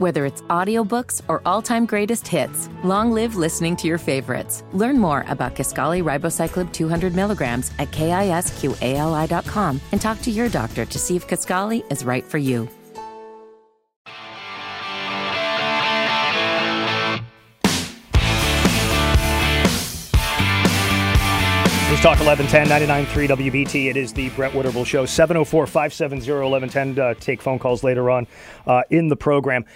Whether it's audiobooks or all-time greatest hits, long live listening to your favorites. Learn more about Kisqali Ribociclib 200 milligrams at kisqali.com and talk to your doctor to see if Kisqali is right for you. News Talk 1110 99.3 WBT. It is the Brett Winterble Show. 704 570 1110. Uh, take phone calls later on uh, in the program.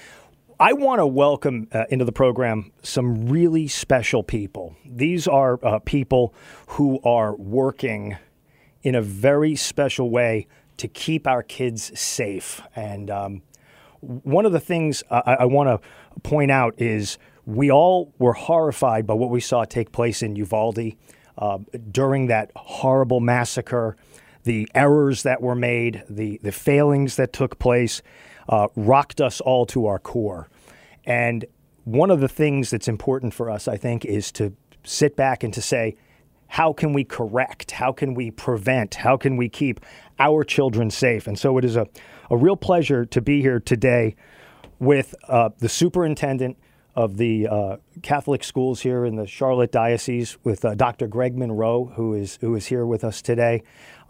I want to welcome uh, into the program some really special people. These are uh, people who are working in a very special way to keep our kids safe. And um, one of the things I, I want to point out is we all were horrified by what we saw take place in Uvalde uh, during that horrible massacre, the errors that were made, the, the failings that took place, uh, rocked us all to our core. And one of the things that's important for us, I think, is to sit back and to say, how can we correct? How can we prevent? How can we keep our children safe? And so it is a, a real pleasure to be here today with uh, the superintendent of the uh, Catholic schools here in the Charlotte Diocese with uh, Dr. Greg Monroe, who is, who is here with us today.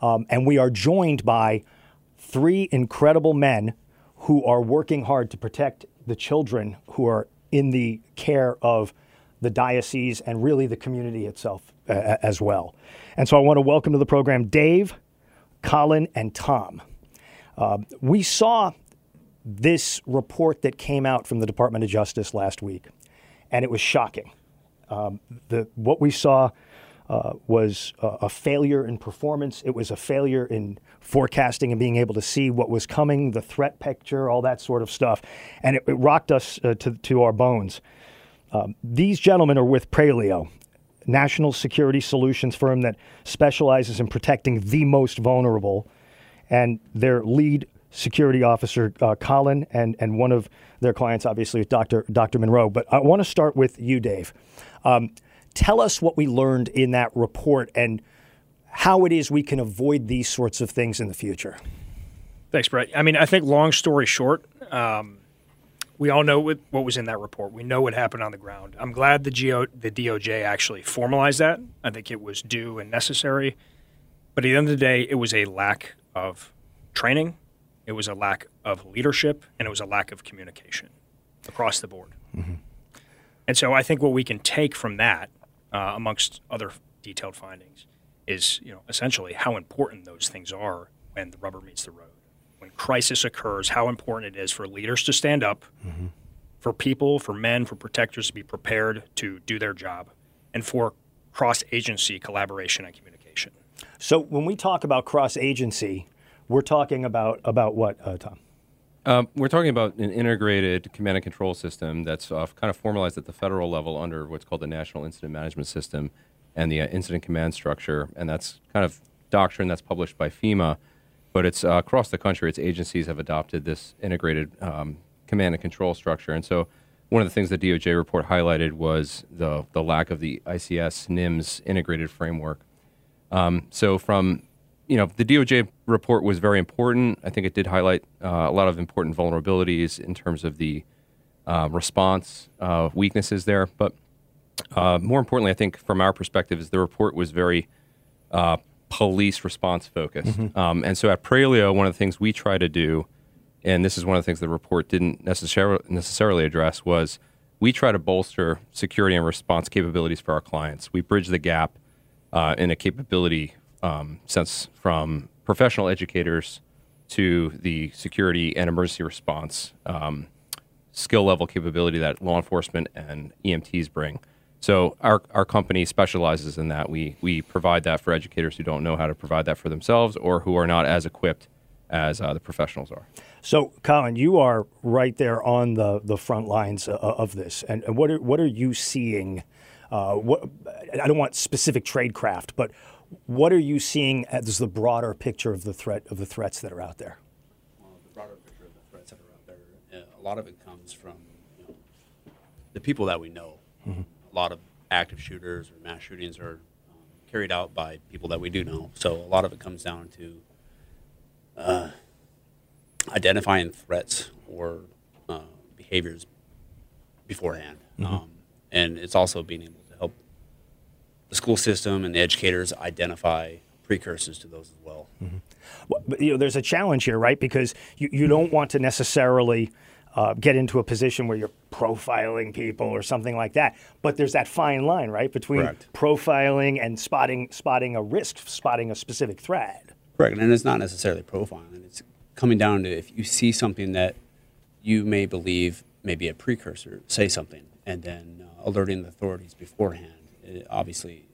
Um, and we are joined by three incredible men who are working hard to protect the children who are in the care of the diocese and really the community itself uh, as well. And so I want to welcome to the program Dave, Colin, and Tom. Uh, we saw this report that came out from the Department of Justice last week, and it was shocking. Um, the, what we saw uh, was a, a, failure in performance. It was a failure in forecasting and being able to see what was coming, the threat picture, all that sort of stuff. And it, it rocked us uh, to, to our bones. Um, these gentlemen are with Praelio, national security solutions firm that specializes in protecting the most vulnerable. And their lead security officer uh, Colin and and one of their clients, obviously, is Dr. Dr. Monroe. But I want to start with you, Dave. Um, tell us what we learned in that report and how it is we can avoid these sorts of things in the future. Thanks, Brett. I mean, I think long story short, um, we all know what, what, was in that report. We know what happened on the ground. I'm glad the, GO, the DOJ actually formalized that. I think it was due and necessary. But at the end of the day, it was a lack of training, it was a lack of leadership, and it was a lack of communication across the board. Mm-hmm. And so I think what we can take from that, uh, amongst other detailed findings, is you know essentially how important those things are when the rubber meets the road. When crisis occurs, how important it is for leaders to stand up, mm-hmm. for people, for men, for protectors to be prepared to do their job, and for cross agency collaboration and communication. So when we talk about cross agency, we're talking about about what, uh, Tom? Um, we're talking about an integrated command and control system that's uh, kind of formalized at the federal level under what's called the National Incident Management System and the uh, Incident Command Structure, and that's kind of doctrine that's published by FEMA, but it's uh, across the country. Its agencies have adopted this integrated um, command and control structure, and so one of the things the DOJ report highlighted was the the lack of the ICS NIMS integrated framework. Um, so from you know, the DOJ report was very important. I think it did highlight uh, a lot of important vulnerabilities in terms of the uh, response uh, weaknesses there. But uh, more importantly, I think from our perspective, is the report was very uh, police response focused. Mm-hmm. Um, and so at Praelio, one of the things we try to do, and this is one of the things the report didn't necessarily necessarily address, was we try to bolster security and response capabilities for our clients. We bridge the gap uh, in a capability um, sense from professional educators to the security and emergency response um, skill level capability that law enforcement and EMTs bring. So our, our company specializes in that. We, we provide that for educators who don't know how to provide that for themselves or who are not as equipped as uh, the professionals are. So, Colin, you are right there on the, the front lines of this. And, and what, are, what are you seeing? Uh, what, I don't want specific tradecraft, but what are you seeing as the broader picture of the threat of the threats that are out there? Well, the broader picture of the threats that are out there, uh, a lot of it comes from you know, the people that we know. Mm-hmm. A lot of active shooters or mass shootings are um, carried out by people that we do know. So a lot of it comes down to uh, identifying threats or uh, behaviors beforehand. Um, and it's also being able the school system and the educators identify precursors to those as well. Well, but, you know, there's a challenge here, right? Because you, you don't want to necessarily uh, get into a position where you're profiling people or something like that. But there's that fine line, right, between Correct. profiling and spotting spotting a risk, spotting a specific threat. Correct, and it's not necessarily profiling. It's coming down to if you see something that you may believe may be a precursor, say something, and then uh, alerting the authorities beforehand. It, obviously,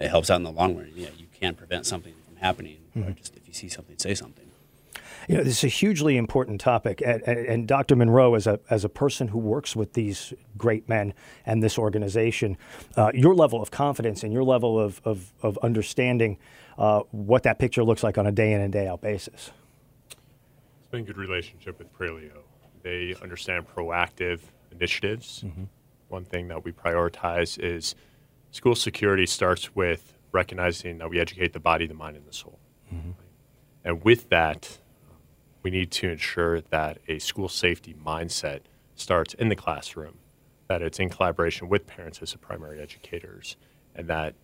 it helps out in the long run. Yeah, you can prevent something from happening. But just if you see something, say something. You know, this is a hugely important topic, and, and, and Dr. Monroe, as a as a person who works with these great men and this organization, uh, your level of confidence and your level of of, of understanding uh, what that picture looks like on a day in and day out basis. It's been a good relationship with Praelio. They understand proactive initiatives. One thing that we prioritize is school security starts with recognizing that we educate the body, the mind, and the soul. Mm-hmm. And with that, we need to ensure that a school safety mindset starts in the classroom, that it's in collaboration with parents as the primary educators, and that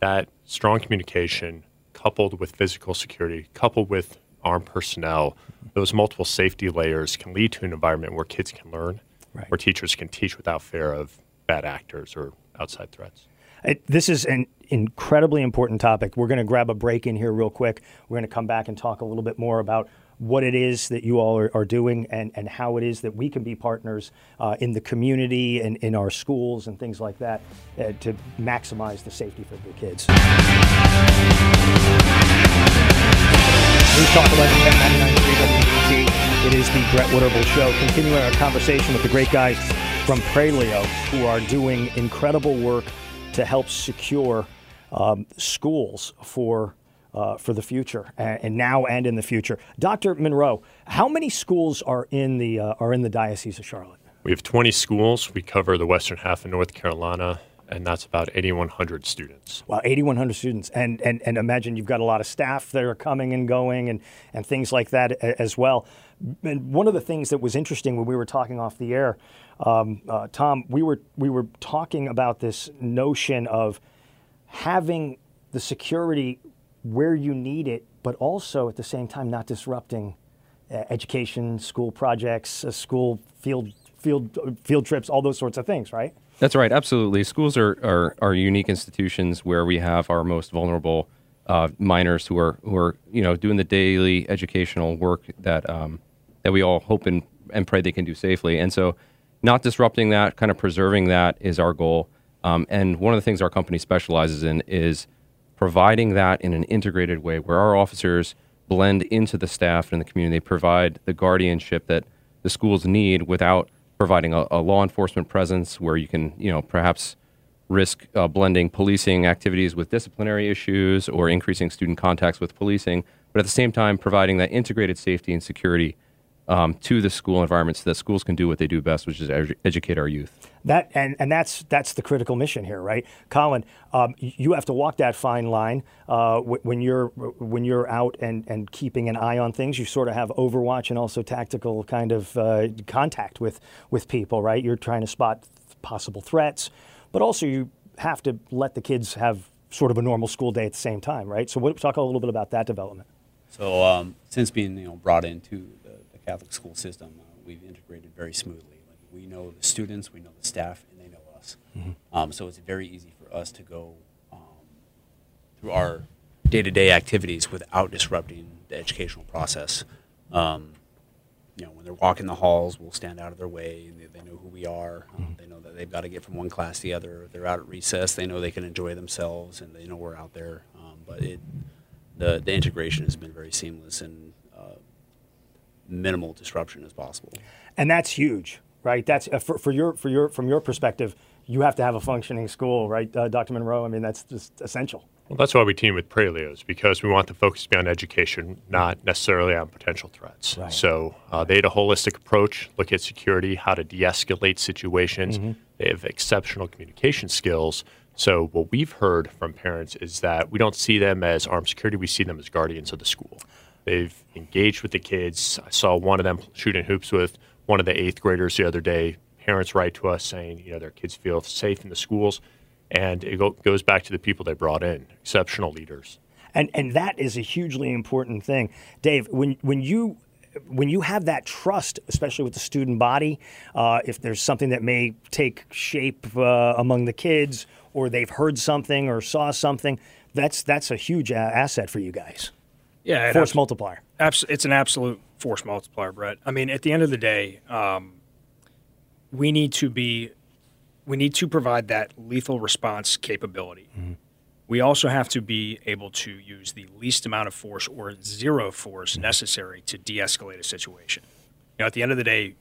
that strong communication coupled with physical security, coupled with armed personnel, those multiple safety layers can lead to an environment where kids can learn, Right. where teachers can teach without fear of bad actors or outside threats. It, this is an incredibly important topic. We're going to grab a break in here real quick. We're going to come back and talk a little bit more about what it is that you all are, are doing and, and how it is that we can be partners uh, in the community and in our schools and things like that uh, to maximize the safety for the kids. News Talk 1110 WBT. It is the Brett Winterble Show. Continuing our conversation with the great guys from Praelio who are doing incredible work to help secure um, schools for uh, for the future and, and now and in the future. Dr. Monroe, how many schools are in the uh, are in the Diocese of Charlotte? We have 20 schools. We cover the western half of North Carolina, and that's about 8,100 students. Wow, 8,100 students. And, and, and imagine you've got a lot of staff that are coming and going and, and things like that as well. And one of the things that was interesting when we were talking off the air, um, uh, Tom, we were, we were talking about this notion of having the security where you need it, but also at the same time not disrupting uh, education, school projects, uh, school field, field, uh, field trips, all those sorts of things, right? That's right, absolutely. Schools are, are, are unique institutions where we have our most vulnerable uh, minors who are who are you know doing the daily educational work that um, that we all hope and, and pray they can do safely. And so, not disrupting that, kind of preserving that is our goal. Um, and one of the things our company specializes in is providing that in an integrated way where our officers blend into the staff and the community. They provide the guardianship that the schools need without providing a, a law enforcement presence where you can, you know, perhaps risk uh, blending policing activities with disciplinary issues or increasing student contacts with policing, but at the same time providing that integrated safety and security um, to the school environment so that schools can do what they do best, which is edu- educate our youth. That and, and that's that's the critical mission here, right, Colin? Um, you have to walk that fine line uh, when you're when you're out and, and keeping an eye on things. You sort of have overwatch and also tactical kind of uh, contact with with people, right? You're trying to spot possible threats, but also you have to let the kids have sort of a normal school day at the same time, right? So, what, talk a little bit about that development. So um, since being you know brought into the, the Catholic school system, uh, we've integrated very smoothly. Like we know the students, we know the staff, and they know us. Um, so it's very easy for us to go um, through our day-to-day activities without disrupting the educational process. Um, you know, when they're walking the halls, we'll stand out of their way. And they, they know who we are. Um, they know that they've got to get from one class to the other. They're out at recess, they know they can enjoy themselves, and they know we're out there. Um, but it, the the integration has been very seamless and minimal disruption as possible. and that's huge, right? That's uh, for, for your for your from your perspective. You have to have a functioning school, right, uh, Dr. Monroe? I mean, that's just essential. Well, that's why we team with Prelios because we want the focus to be on education, not necessarily on potential threats. Right. So uh, they had a holistic approach, look at security, how to de-escalate situations. They have exceptional communication skills. So what we've heard from parents is that we don't see them as armed security; we see them as guardians of the school. They've engaged with the kids. I saw one of them shooting hoops with one of the eighth graders the other day, parents write to us saying, you know, their kids feel safe in the schools. And it go, goes back to the people they brought in, exceptional leaders. And and that is a hugely important thing, Dave. When when you when you have that trust, especially with the student body, uh, if there's something that may take shape uh, among the kids, or they've heard something or saw something, that's that's a huge a- asset for you guys. Yeah, Force abs- multiplier. abs- it's an absolute force multiplier, Brett. I mean, at the end of the day, um, we need to be, we need to provide that lethal response capability. We also have to be able to use the least amount of force or zero force necessary to de-escalate a situation. You know, at the end of the day,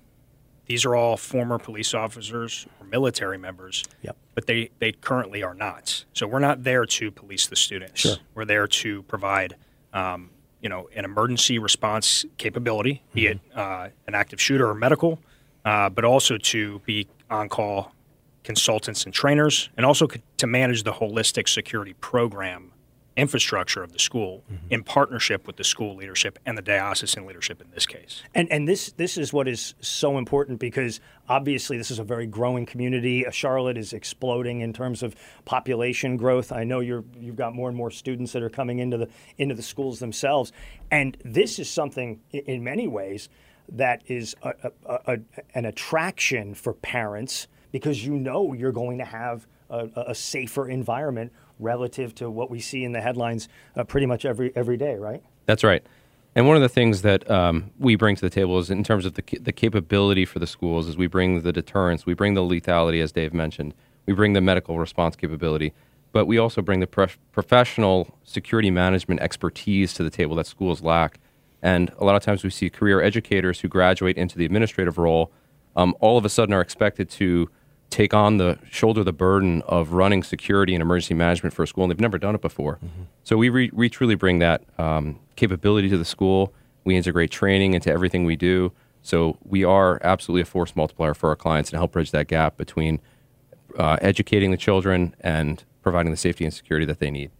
these are all former police officers or military members, Yep. but they, they currently are not. So we're not there to police the students. Sure. We're there to provide, um, you know, an emergency response capability, be it uh, an active shooter or medical, uh, but also to be on call consultants and trainers, and also c- to manage the holistic security program infrastructure of the school in partnership with the school leadership and the diocesan leadership in this case. And and this this is what is so important because obviously this is a very growing community. Uh, Charlotte is exploding in terms of population growth. I know you're you've got more and more students that are coming into the into the schools themselves, and this is something in many ways that is a, a, a, an attraction for parents because you know you're going to have a, a safer environment relative to what we see in the headlines uh, pretty much every every day, right? That's right. And one of the things that um, we bring to the table is in terms of the, the capability for the schools is we bring the deterrence, we bring the lethality, as Dave mentioned, we bring the medical response capability, but we also bring the prof- professional security management expertise to the table that schools lack. And a lot of times we see career educators who graduate into the administrative role, um, all of a sudden are expected to take on the shoulder the burden of running security and emergency management for a school, and they've never done it before. So we re- we truly bring that um, capability to the school. We integrate training into everything we do. So we are absolutely a force multiplier for our clients and help bridge that gap between uh, educating the children and providing the safety and security that they need.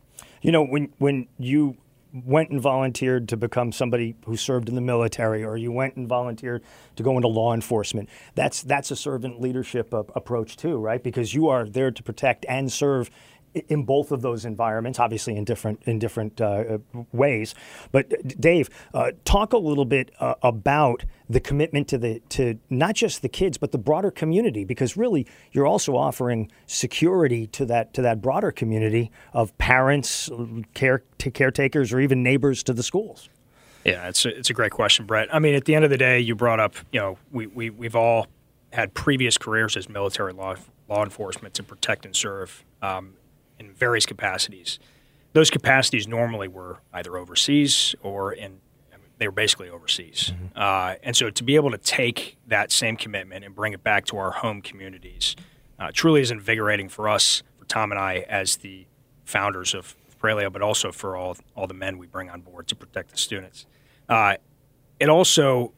You know, when when you went and volunteered to become somebody who served in the military, or you went and volunteered to go into law enforcement, that's that's a servant leadership uh, approach too, right? Because you are there to protect and serve in both of those environments, obviously in different in different uh, ways. But Dave, uh, talk a little bit uh, about the commitment to the to not just the kids but the broader community, because really you're also offering security to that to that broader community of parents, care caretakers, or even neighbors to the schools. Yeah, it's a, it's a great question, Brett. I mean, at the end of the day, you brought up, you know, we, we, we've all had previous careers as military law, law enforcement to protect and serve um, in various capacities. Those capacities normally were either overseas or in they were basically overseas. Uh, and so to be able to take that same commitment and bring it back to our home communities uh, truly is invigorating for us, for Tom and I, as the founders of Praelio, but also for all all the men we bring on board to protect the students. Uh, it also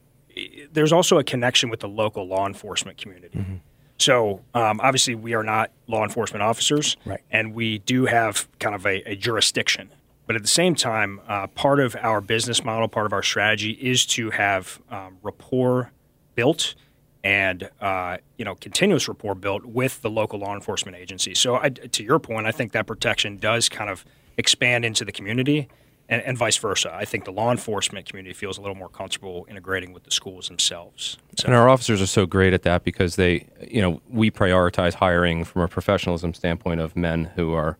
there's also a connection with the local law enforcement community. So um, obviously we are not law enforcement officers, Right. and we do have kind of a, a jurisdiction. But at the same time, uh, part of our business model, part of our strategy, is to have um, rapport built and uh, you know continuous rapport built with the local law enforcement agency. So I, to your point, I think that protection does kind of expand into the community. And, and vice versa. I think the law enforcement community feels a little more comfortable integrating with the schools themselves. So, And our officers are so great at that because they, you know, we prioritize hiring from a professionalism standpoint of men who are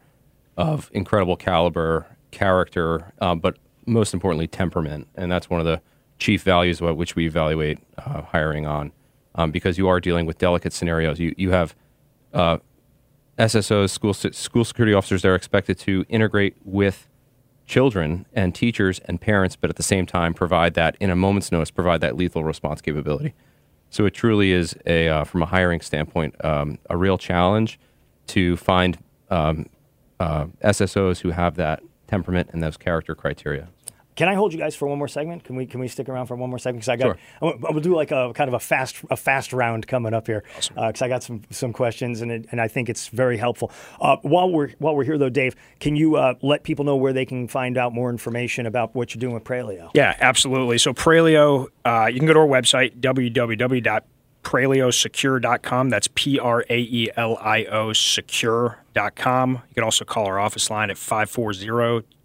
of incredible caliber, character, um, but most importantly, temperament. And that's one of the chief values about which we evaluate uh, hiring on um, because you are dealing with delicate scenarios. You, you have uh, SSOs, school, school security officers, they're expected to integrate with children and teachers and parents, but at the same time provide that, in a moment's notice, provide that lethal response capability. So it truly is a, uh, from a hiring standpoint, um, a real challenge to find um, uh, SSOs who have that temperament and those character criteria. Can I hold you guys for one more segment? Can we can we stick around for one more segment? Because I got Sure. I'm gonna do like a kind of a fast a fast round coming up here. Because I got some some questions and it, and I think it's very helpful. Uh, while we're while we're here though, Dave, can you uh, let people know where they can find out more information about what you're doing with Praelio? Yeah, absolutely. So Praelio, uh, you can go to our website, www www.praeliosecure.com. That's P R A E L I O secure.com. You can also call our office line at 540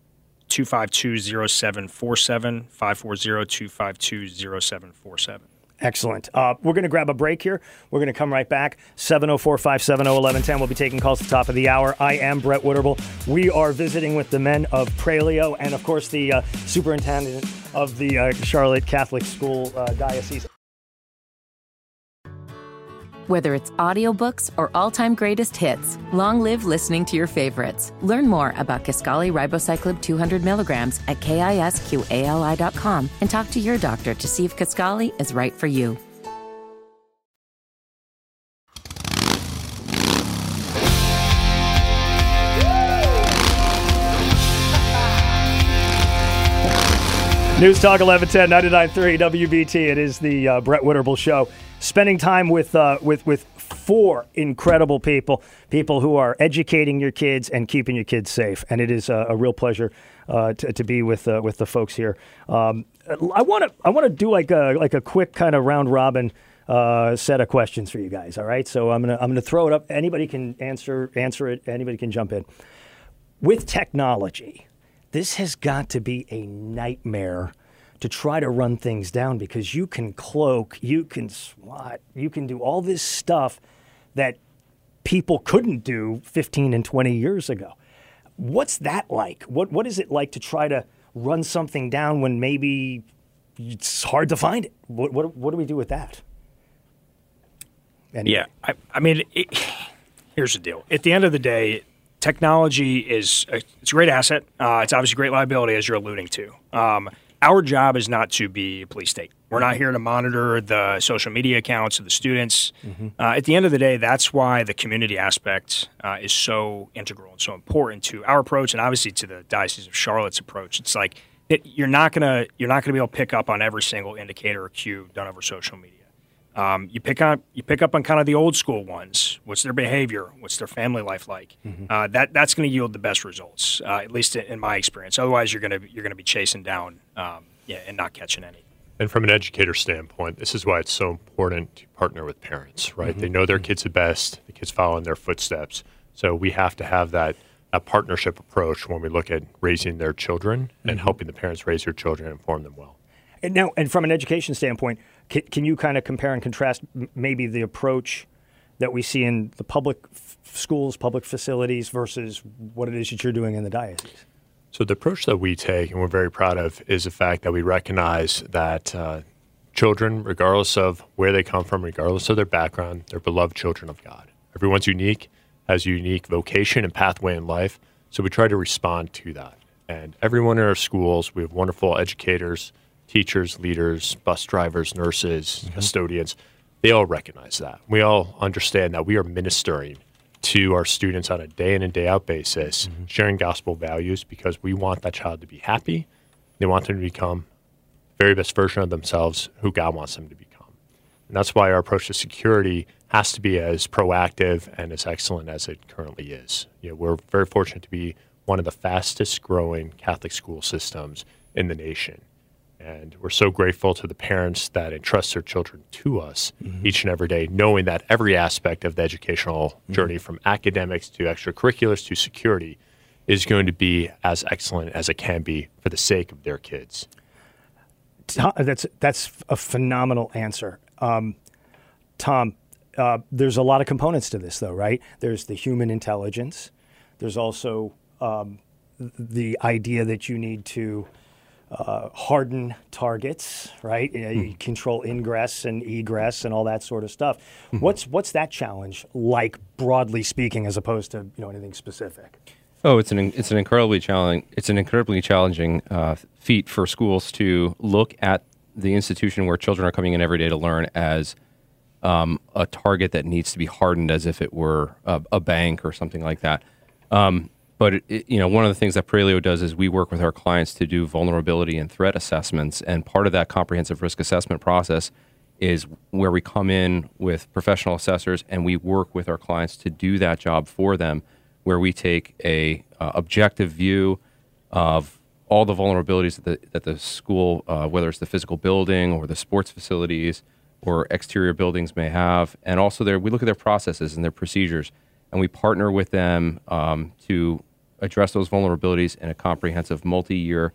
252 0747. 540 252 0747. Excellent. Uh, we're going to grab a break here. We're going to come right back. 704 570 1110. We'll be taking calls at the top of the hour. I am Brett Winterble. We are visiting with the men of Praelio and, of course, the uh, superintendent of the uh, Charlotte Catholic School uh, Diocese. Whether it's audiobooks or all-time greatest hits, long live listening to your favorites. Learn more about Kisqali Ribociclib 200 milligrams at kisqali.com and talk to your doctor to see if Kisqali is right for you. News Talk 1110 99.3 WBT. It is the uh, Brett Winterble Show. Spending time with uh, with with four incredible people, people who are educating your kids and keeping your kids safe, and it is a, a real pleasure uh, to, to be with uh, with the folks here. Um, I want to I want to do like a like a quick kind of round robin uh, set of questions for you guys. All right, so I'm gonna I'm gonna throw it up. Anybody can answer answer it. Anybody can jump in. With technology, this has got to be a nightmare to try to run things down because you can cloak, you can SWAT, you can do all this stuff that people couldn't do 15 and 20 years ago. What's that like? What what is it like to try to run something down when maybe it's hard to find it? What what, what do we do with that? Anyway. Yeah, I, I mean, it, here's the deal. At the end of the day, technology is a, it's a great asset. Uh, it's obviously a great liability, as you're alluding to. Um, our job is not to be a police state. We're not here to monitor the social media accounts of the students. Uh, at the end of the day, that's why the community aspect uh, is so integral and so important to our approach, and obviously to the Diocese of Charlotte's approach. It's like it, you're not gonna you're not gonna be able to pick up on every single indicator or cue done over social media. Um, you pick up you pick up on kind of the old school ones. What's their behavior? What's their family life like? Uh, that that's going to yield the best results, uh, at least in, in my experience. Otherwise, you're going to you're going to be chasing down, um, yeah, and not catching any. And from an educator standpoint, this is why it's so important to partner with parents, right? They know their kids the best, the kids follow in their footsteps. So we have to have that, that partnership approach when we look at raising their children and helping the parents raise their children and form them well. And now, and from an education standpoint, can, can you kind of compare and contrast maybe the approach that we see in the public f- schools, public facilities versus what it is that you're doing in the diocese? So the approach that we take, and we're very proud of, is the fact that we recognize that uh, children, regardless of where they come from, regardless of their background, they're beloved children of God. Everyone's unique, has a unique vocation and pathway in life. So we try to respond to that. And everyone in our schools, we have wonderful educators, teachers, leaders, bus drivers, nurses, mm-hmm. custodians. They all recognize that. We all understand that we are ministering to our students on a day in and day out basis, mm-hmm. sharing gospel values because we want that child to be happy. They want them to become very best version of themselves who God wants them to become. And that's why our approach to security has to be as proactive and as excellent as it currently is. You know, we're very fortunate to be one of the fastest growing Catholic school systems in the nation. And we're so grateful to the parents that entrust their children to us each and every day, knowing that every aspect of the educational journey, from academics to extracurriculars to security, is going to be as excellent as it can be for the sake of their kids. That's that's a phenomenal answer, um, Tom. Uh, there's a lot of components to this, though, right? There's the human intelligence. There's also um, the idea that you need to uh, harden targets, right? You, know, you control ingress and egress and all that sort of stuff. What's what's that challenge like, broadly speaking, as opposed to you know anything specific? Oh, it's an it's an incredibly challenging it's an incredibly challenging uh, feat for schools to look at the institution where children are coming in every day to learn as um, a target that needs to be hardened as if it were a, a bank or something like that. Um, but it, you know, one of the things that Praelio does is we work with our clients to do vulnerability and threat assessments, and part of that comprehensive risk assessment process is where we come in with professional assessors and we work with our clients to do that job for them, where we take a uh, objective view of all the vulnerabilities that the, that the school, uh, whether it's the physical building or the sports facilities or exterior buildings may have, and also there we look at their processes and their procedures, and we partner with them um, to address those vulnerabilities in a comprehensive multi-year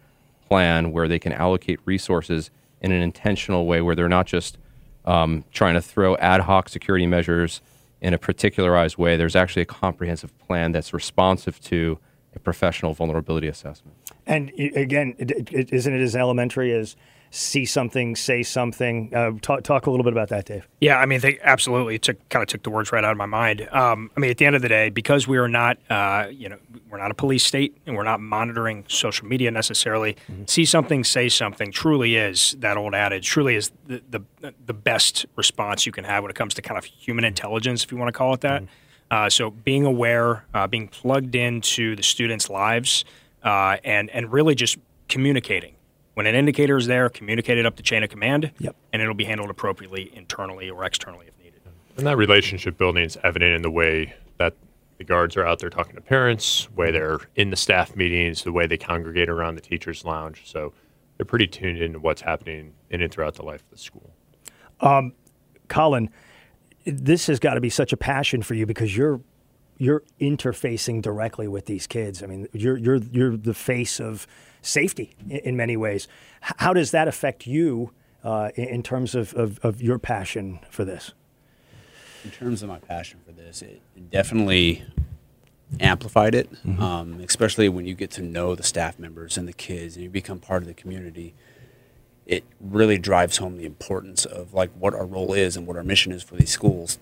plan where they can allocate resources in an intentional way, where they're not just um, trying to throw ad hoc security measures in a particularized way. There's actually a comprehensive plan that's responsive to a professional vulnerability assessment. And again, isn't it as elementary as see something, say something. Uh, talk, talk a little bit about that, Dave. Yeah, I mean, they absolutely took kind of took the words right out of my mind. Um, I mean, at the end of the day, because we are not, uh, you know, we're not a police state and we're not monitoring social media necessarily. Mm-hmm. See something, say something. Truly is that old adage. Truly is the, the, the best response you can have when it comes to kind of human intelligence, if you want to call it that. Mm-hmm. Uh, so being aware, uh, being plugged into the students' lives, uh, and and really just communicating when an indicator is there, communicate it up the chain of command, yep. and it'll be handled appropriately internally or externally if needed. And that relationship building is evident in the way that the guards are out there talking to parents, the way they're in the staff meetings, the way they congregate around the teachers' lounge. So they're pretty tuned into what's happening in and throughout the life of the school. Um, Colin, this has got to be such a passion for you because you're you're interfacing directly with these kids. I mean, you're you're you're the face of safety in, in many ways. How does that affect you uh, in, in, terms of, of, of, your passion for this? In terms of my passion for this, it definitely amplified it, mm-hmm. um, especially when you get to know the staff members and the kids and you become part of the community. It really drives home the importance of like what our role is and what our mission is for these schools.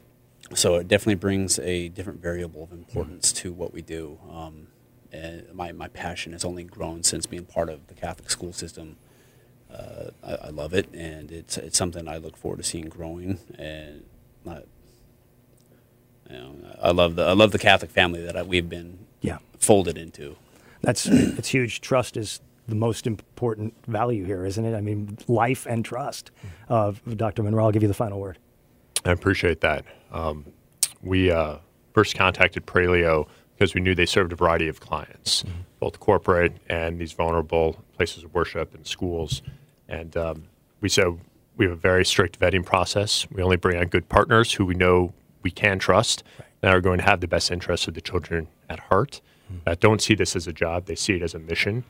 So it definitely brings a different variable of importance to what we do. Um, and my, my passion has only grown since being part of the Catholic school system. Uh, I, I, love it, and it's it's something I look forward to seeing growing. And I, you know, I love the I love the Catholic family that I, we've been yeah. folded into. That's it's huge. Trust is the most important value here, isn't it? I mean, life and trust. Uh, Dr. Monroe, I'll give you the final word. I appreciate that. Um, we uh, first contacted Praelio because we knew they served a variety of clients, mm-hmm. both corporate and these vulnerable places of worship and schools. And um, we said we have a very strict vetting process. We only bring on good partners who we know we can trust right. and are going to have the best interests of the children at heart. Mm-hmm. Uh, don't see this as a job; they see it as a mission.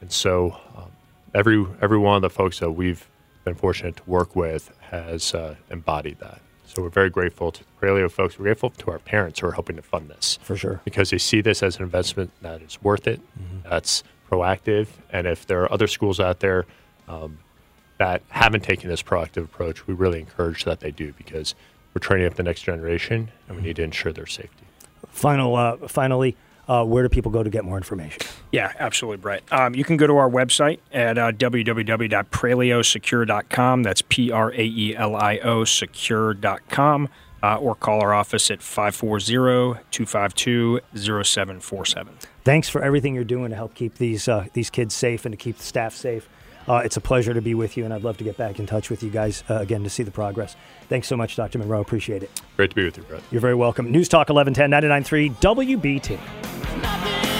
And so, um, every every one of the folks that we've been fortunate to work with has uh, embodied that. So we're very grateful to the Praelio folks. We're grateful to our parents who are helping to fund this. For sure. Because they see this as an investment that is worth it, mm-hmm. that's proactive. And if there are other schools out there um, that haven't taken this proactive approach, we really encourage that they do because we're training up the next generation and we need to ensure their safety. Final, uh, finally, uh, where do people go to get more information? Yeah, absolutely, Brett. Um, you can go to our website at uh, www.praeliosecure.com. That's P R A E L I O secure.com. Uh, or call our office at 540 252 0747. Thanks for everything you're doing to help keep these, uh, these kids safe and to keep the staff safe. Uh, it's a pleasure to be with you, and I'd love to get back in touch with you guys uh, again to see the progress. Thanks so much, Dr. Monroe. Appreciate it. Great to be with you, Brett. You're very welcome. News Talk 1110 993 WBT.